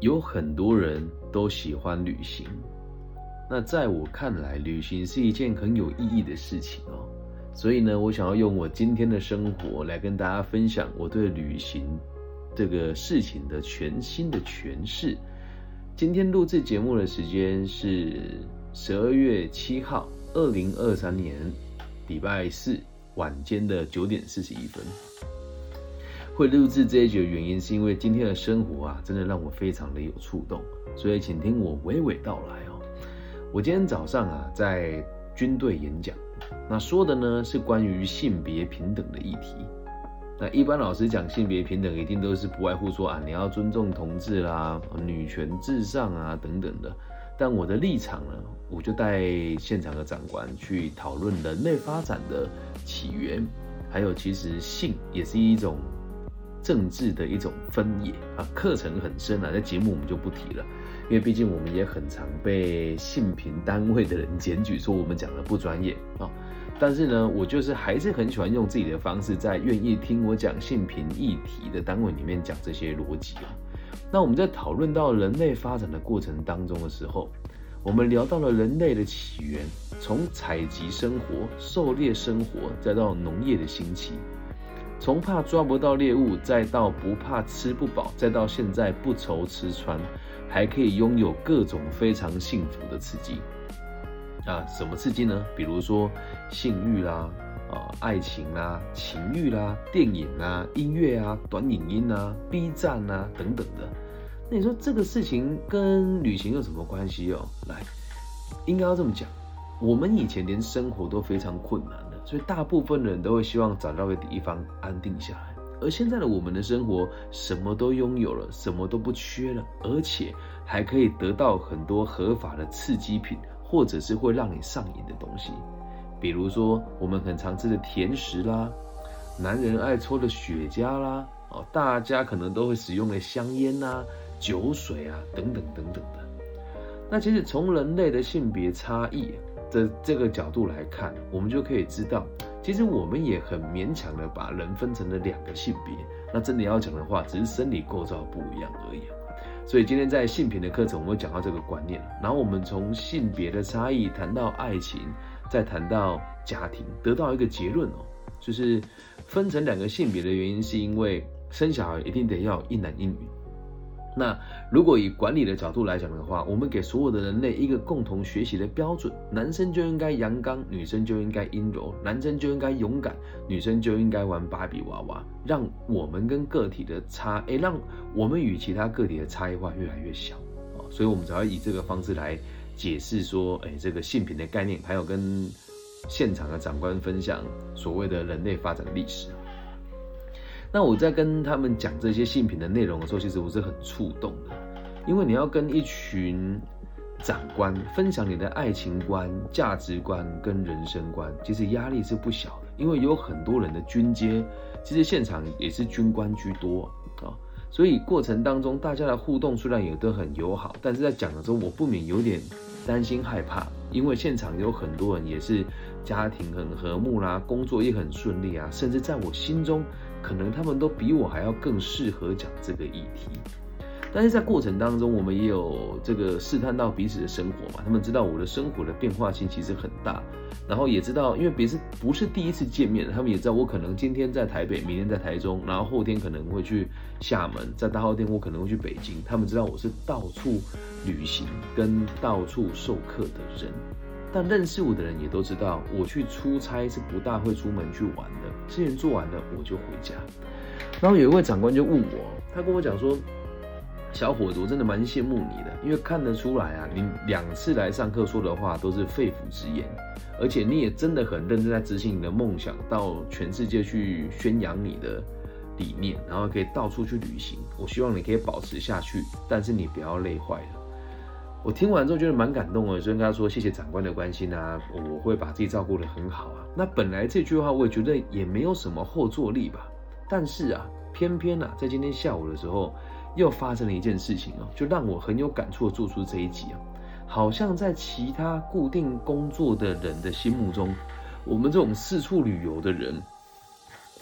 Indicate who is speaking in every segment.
Speaker 1: 有很多人都喜欢旅行，那在我看来，旅行是一件很有意义的事情哦。所以呢，我想要用我今天的生活来跟大家分享我对旅行这个事情的全新的诠释。今天录制节目的时间是十二月七号，二零二三年礼拜四晚间的九点四十一分。会录制这一集的原因，是因为今天的生活啊，真的让我非常的有触动，所以请听我娓娓道来哦。我今天早上啊，在军队演讲，那说的呢是关于性别平等的议题。那一般老师讲性别平等，一定都是不外乎说啊，你要尊重同志啦，女权至上啊等等的。但我的立场呢，我就带现场的长官去讨论人类发展的起源，还有其实性也是一种。政治的一种分野啊，课程很深啊，在节目我们就不提了，因为毕竟我们也很常被性平单位的人检举说我们讲的不专业啊。但是呢，我就是还是很喜欢用自己的方式，在愿意听我讲性平议题的单位里面讲这些逻辑啊。那我们在讨论到人类发展的过程当中的时候，我们聊到了人类的起源，从采集生活、狩猎生活，再到农业的兴起。从怕抓不到猎物，再到不怕吃不饱，再到现在不愁吃穿，还可以拥有各种非常幸福的刺激啊！什么刺激呢？比如说性欲啦、啊爱情啦、情欲啦、电影啊、音乐啊、短影音啊、B 站啊等等的。那你说这个事情跟旅行有什么关系哦？来，应该要这么讲，我们以前连生活都非常困难。所以大部分人都会希望找到个地方安定下来，而现在的我们的生活什么都拥有了，什么都不缺了，而且还可以得到很多合法的刺激品，或者是会让你上瘾的东西，比如说我们很常吃的甜食啦，男人爱抽的雪茄啦，哦，大家可能都会使用的香烟呐、酒水啊等等等等的。那其实从人类的性别差异。这这个角度来看，我们就可以知道，其实我们也很勉强的把人分成了两个性别。那真的要讲的话，只是生理构造不一样而已。所以今天在性平的课程，我们会讲到这个观念。然后我们从性别的差异谈到爱情，再谈到家庭，得到一个结论哦，就是分成两个性别的原因，是因为生小孩一定得要一男一女。那如果以管理的角度来讲的话，我们给所有的人类一个共同学习的标准：男生就应该阳刚，女生就应该阴柔；男生就应该勇敢，女生就应该玩芭比娃娃。让我们跟个体的差，哎，让我们与其他个体的差异化越来越小啊！所以我们才要以这个方式来解释说，哎，这个性平的概念，还有跟现场的长官分享所谓的人类发展历史。那我在跟他们讲这些性品的内容的时候，其实我是很触动的，因为你要跟一群长官分享你的爱情观、价值观跟人生观，其实压力是不小的，因为有很多人的军阶，其实现场也是军官居多啊，所以过程当中大家的互动虽然也都很友好，但是在讲的时候，我不免有点担心害怕，因为现场有很多人也是家庭很和睦啦，工作也很顺利啊，甚至在我心中。可能他们都比我还要更适合讲这个议题，但是在过程当中，我们也有这个试探到彼此的生活嘛。他们知道我的生活的变化性其实很大，然后也知道，因为别是不是第一次见面，他们也知道我可能今天在台北，明天在台中，然后后天可能会去厦门，在大后天我可能会去北京。他们知道我是到处旅行跟到处授课的人。但认识我的人也都知道，我去出差是不大会出门去玩的。事情做完了，我就回家。然后有一位长官就问我，他跟我讲说：“小伙子，我真的蛮羡慕你的，因为看得出来啊，你两次来上课说的话都是肺腑之言，而且你也真的很认真在执行你的梦想，到全世界去宣扬你的理念，然后可以到处去旅行。我希望你可以保持下去，但是你不要累坏了。”我听完之后觉得蛮感动的，所以跟他说谢谢长官的关心啊，我会把自己照顾得很好啊。那本来这句话我也觉得也没有什么后坐力吧，但是啊，偏偏啊，在今天下午的时候又发生了一件事情哦，就让我很有感触做出这一集啊。好像在其他固定工作的人的心目中，我们这种四处旅游的人，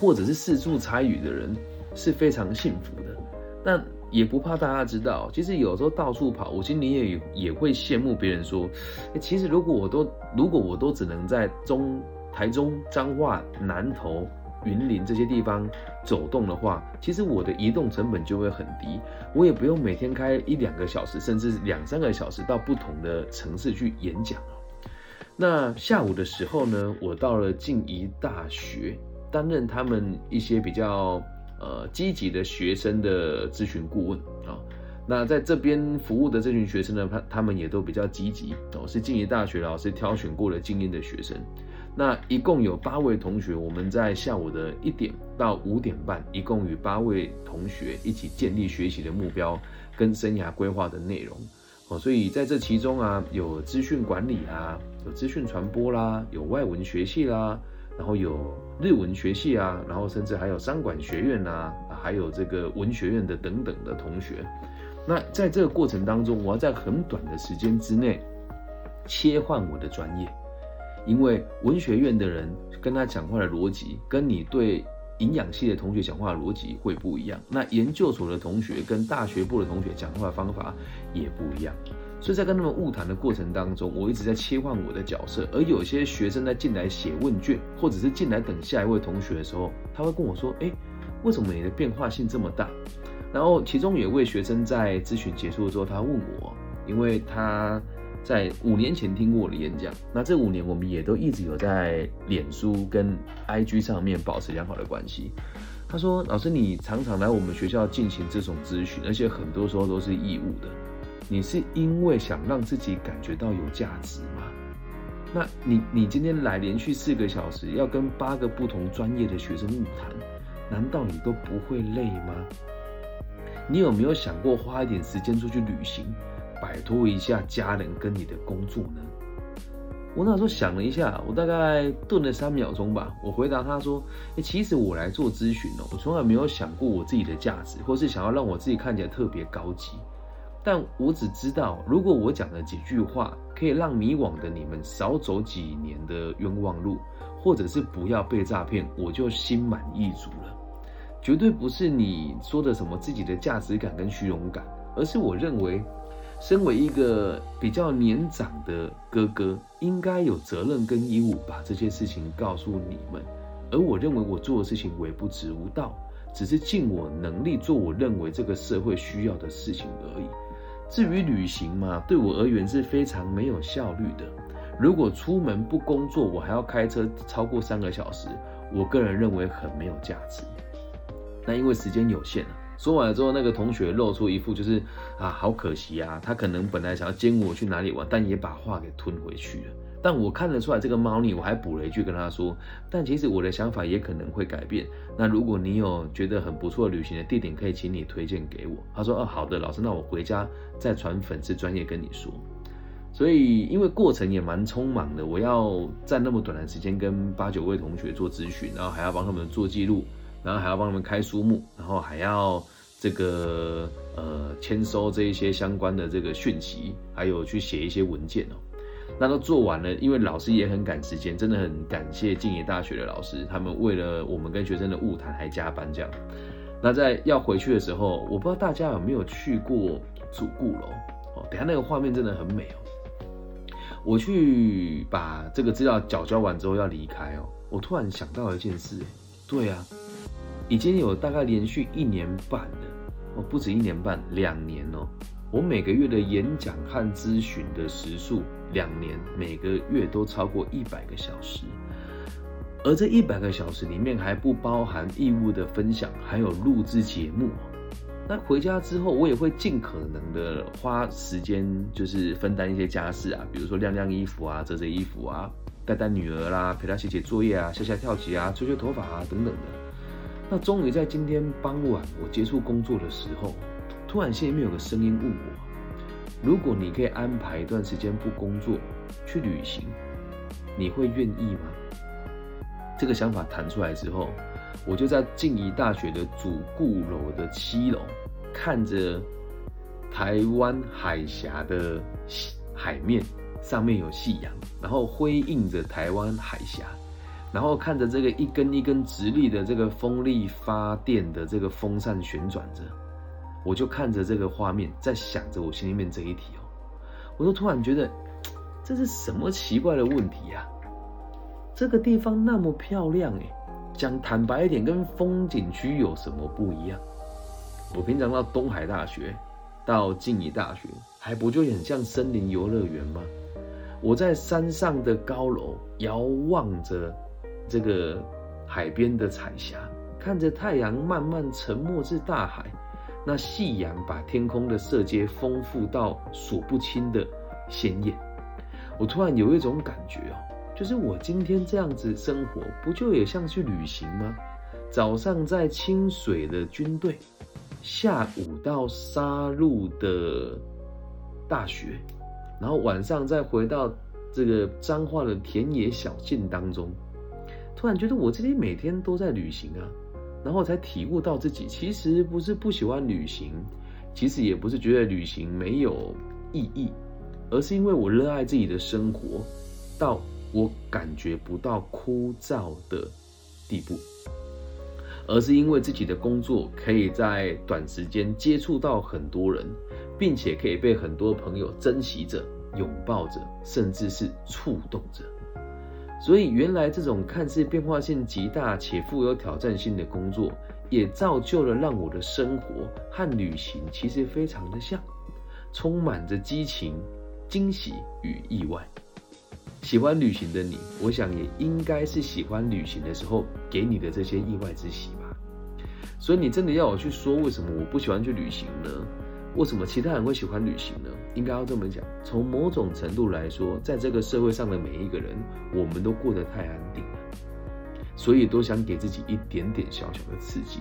Speaker 1: 或者是四处参与的人是非常幸福的。那也不怕大家知道。其实有时候到处跑，我心里也也会羡慕别人说，其实如果我都如果我都只能在中台中彰化南投。云林这些地方走动的话，其实我的移动成本就会很低，我也不用每天开一两个小时，甚至两三个小时到不同的城市去演讲那下午的时候呢，我到了静宜大学，担任他们一些比较呃积极的学生的咨询顾问啊。那在这边服务的这群学生呢，他他们也都比较积极哦，是静宜大学老师挑选过的精英的学生。那一共有八位同学，我们在下午的一点到五点半，一共与八位同学一起建立学习的目标跟生涯规划的内容。哦，所以在这其中啊，有资讯管理啦，有资讯传播啦，有外文学系啦，然后有日文学系啊，然后甚至还有商管学院呐，还有这个文学院的等等的同学。那在这个过程当中，我要在很短的时间之内切换我的专业。因为文学院的人跟他讲话的逻辑，跟你对营养系的同学讲话的逻辑会不一样。那研究所的同学跟大学部的同学讲话的方法也不一样。所以在跟他们晤谈的过程当中，我一直在切换我的角色。而有些学生在进来写问卷，或者是进来等下一位同学的时候，他会跟我说：“哎，为什么你的变化性这么大？”然后其中有一位学生在咨询结束之后，他问我，因为他。在五年前听过我的演讲，那这五年我们也都一直有在脸书跟 IG 上面保持良好的关系。他说：“老师，你常常来我们学校进行这种咨询，而且很多时候都是义务的。你是因为想让自己感觉到有价值吗？那你你今天来连续四个小时，要跟八个不同专业的学生物谈，难道你都不会累吗？你有没有想过花一点时间出去旅行？”摆脱一下家人跟你的工作呢？我那时候想了一下，我大概顿了三秒钟吧。我回答他说：“哎，其实我来做咨询哦，我从来没有想过我自己的价值，或是想要让我自己看起来特别高级。但我只知道，如果我讲的几句话可以让迷惘的你们少走几年的冤枉路，或者是不要被诈骗，我就心满意足了。绝对不是你说的什么自己的价值感跟虚荣感，而是我认为。”身为一个比较年长的哥哥，应该有责任跟义务把这些事情告诉你们。而我认为我做的事情微不足道，只是尽我能力做我认为这个社会需要的事情而已。至于旅行嘛，对我而言是非常没有效率的。如果出门不工作，我还要开车超过三个小时，我个人认为很没有价值。那因为时间有限啊。说完了之后，那个同学露出一副就是啊，好可惜啊，他可能本来想要接我去哪里玩，但也把话给吞回去了。但我看得出来这个猫腻，我还补了一句跟他说，但其实我的想法也可能会改变。那如果你有觉得很不错旅行的地点，可以请你推荐给我。他说，哦，好的，老师，那我回家再传粉丝专业跟你说。所以因为过程也蛮匆忙的，我要在那么短的时间跟八九位同学做咨询，然后还要帮他们做记录。然后还要帮他们开书目，然后还要这个呃签收这一些相关的这个讯息，还有去写一些文件哦。那都做完了，因为老师也很赶时间，真的很感谢静野大学的老师，他们为了我们跟学生的晤谈还加班这样。那在要回去的时候，我不知道大家有没有去过主顾楼哦，等下那个画面真的很美哦。我去把这个资料缴交完之后要离开哦，我突然想到一件事，对啊。已经有大概连续一年半了，哦，不止一年半，两年哦。我每个月的演讲和咨询的时数，两年每个月都超过一百个小时，而这一百个小时里面还不包含义务的分享，还有录制节目。那回家之后，我也会尽可能的花时间，就是分担一些家事啊，比如说晾晾衣服啊、折折衣服啊、带带女儿啦、陪她写写作业啊、下下跳棋啊、吹吹头发啊等等的。那终于在今天傍晚，我结束工作的时候，突然心里面有个声音问我：如果你可以安排一段时间不工作去旅行，你会愿意吗？这个想法弹出来之后，我就在静宜大学的主顾楼的七楼，看着台湾海峡的海面，上面有夕阳，然后辉映着台湾海峡。然后看着这个一根一根直立的这个风力发电的这个风扇旋转着，我就看着这个画面，在想着我心里面这一题哦，我就突然觉得，这是什么奇怪的问题呀？这个地方那么漂亮哎，讲坦白一点，跟风景区有什么不一样？我平常到东海大学，到静宜大学，还不就很像森林游乐园吗？我在山上的高楼遥望着这个海边的彩霞，看着太阳慢慢沉没至大海。那夕阳把天空的色阶丰富到数不清的鲜艳，我突然有一种感觉哦，就是我今天这样子生活，不就也像去旅行吗？早上在清水的军队，下午到沙鹿的大学，然后晚上再回到这个彰化的田野小径当中，突然觉得我自己每天都在旅行啊。然后才体悟到自己其实不是不喜欢旅行，其实也不是觉得旅行没有意义，而是因为我热爱自己的生活，到我感觉不到枯燥的地步，而是因为自己的工作可以在短时间接触到很多人，并且可以被很多朋友珍惜着、拥抱着，甚至是触动着。所以，原来这种看似变化性极大且富有挑战性的工作，也造就了让我的生活和旅行其实非常的像，充满着激情、惊喜与意外。喜欢旅行的你，我想也应该是喜欢旅行的时候给你的这些意外之喜吧。所以，你真的要我去说为什么我不喜欢去旅行呢？为什么其他人会喜欢旅行呢？应该要这么讲，从某种程度来说，在这个社会上的每一个人，我们都过得太安定了，所以都想给自己一点点小小的刺激。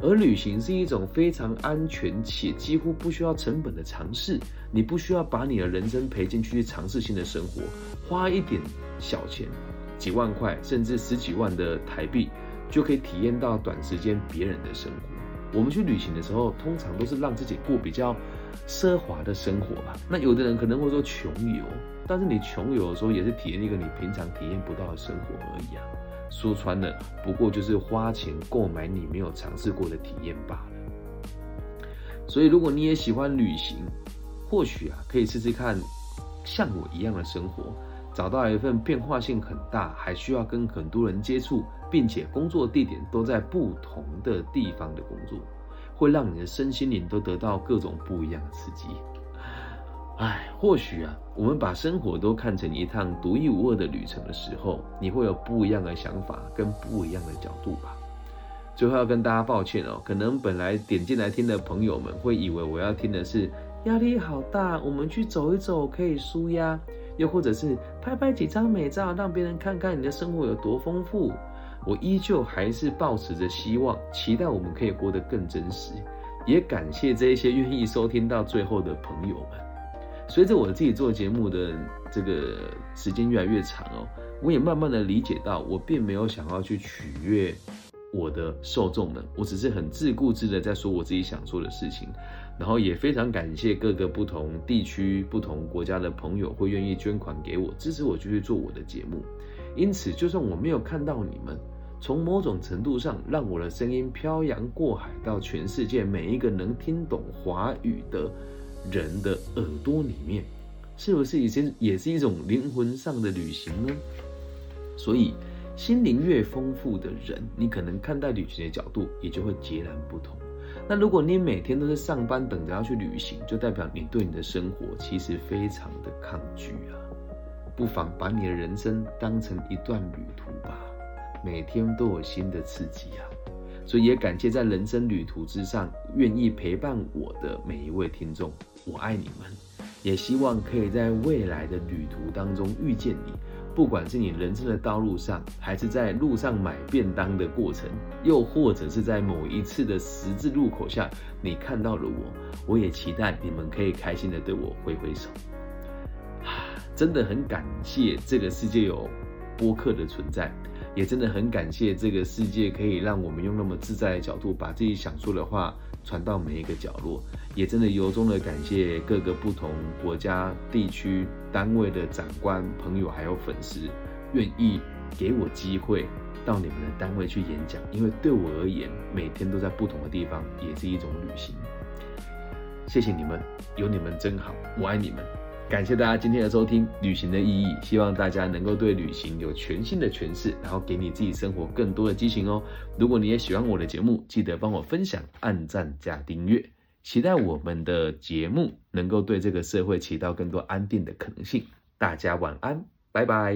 Speaker 1: 而旅行是一种非常安全且几乎不需要成本的尝试，你不需要把你的人生赔进去去尝试新的生活，花一点小钱，几万块甚至十几万的台币，就可以体验到短时间别人的生活。我们去旅行的时候，通常都是让自己过比较奢华的生活吧。那有的人可能会说穷游，但是你穷游的时候也是体验一个你平常体验不到的生活而已啊。说穿了，不过就是花钱购买你没有尝试过的体验罢了。所以，如果你也喜欢旅行，或许啊，可以试试看像我一样的生活。找到一份变化性很大，还需要跟很多人接触，并且工作地点都在不同的地方的工作，会让你的身心灵都得到各种不一样的刺激。唉，或许啊，我们把生活都看成一趟独一无二的旅程的时候，你会有不一样的想法跟不一样的角度吧。最后要跟大家抱歉哦，可能本来点进来听的朋友们会以为我要听的是压力好大，我们去走一走可以舒压。又或者是拍拍几张美照，让别人看看你的生活有多丰富。我依旧还是保持着希望，期待我们可以活得更真实。也感谢这一些愿意收听到最后的朋友们。随着我自己做节目的这个时间越来越长哦，我也慢慢的理解到，我并没有想要去取悦。我的受众们，我只是很自顾自的在说我自己想做的事情，然后也非常感谢各个不同地区、不同国家的朋友会愿意捐款给我，支持我继续做我的节目。因此，就算我没有看到你们，从某种程度上让我的声音漂洋过海到全世界每一个能听懂华语的人的耳朵里面，是不是已经也是一种灵魂上的旅行呢？所以。心灵越丰富的人，你可能看待旅行的角度也就会截然不同。那如果你每天都是上班等着要去旅行，就代表你对你的生活其实非常的抗拒啊。不妨把你的人生当成一段旅途吧，每天都有新的刺激啊。所以也感谢在人生旅途之上愿意陪伴我的每一位听众，我爱你们，也希望可以在未来的旅途当中遇见你。不管是你人生的道路上，还是在路上买便当的过程，又或者是在某一次的十字路口下，你看到了我，我也期待你们可以开心的对我挥挥手。真的很感谢这个世界有播客的存在，也真的很感谢这个世界可以让我们用那么自在的角度，把自己想说的话传到每一个角落。也真的由衷的感谢各个不同国家、地区、单位的长官、朋友还有粉丝，愿意给我机会到你们的单位去演讲。因为对我而言，每天都在不同的地方，也是一种旅行。谢谢你们，有你们真好，我爱你们。感谢大家今天的收听，《旅行的意义》，希望大家能够对旅行有全新的诠释，然后给你自己生活更多的激情哦。如果你也喜欢我的节目，记得帮我分享、按赞加订阅。期待我们的节目能够对这个社会起到更多安定的可能性。大家晚安，拜拜。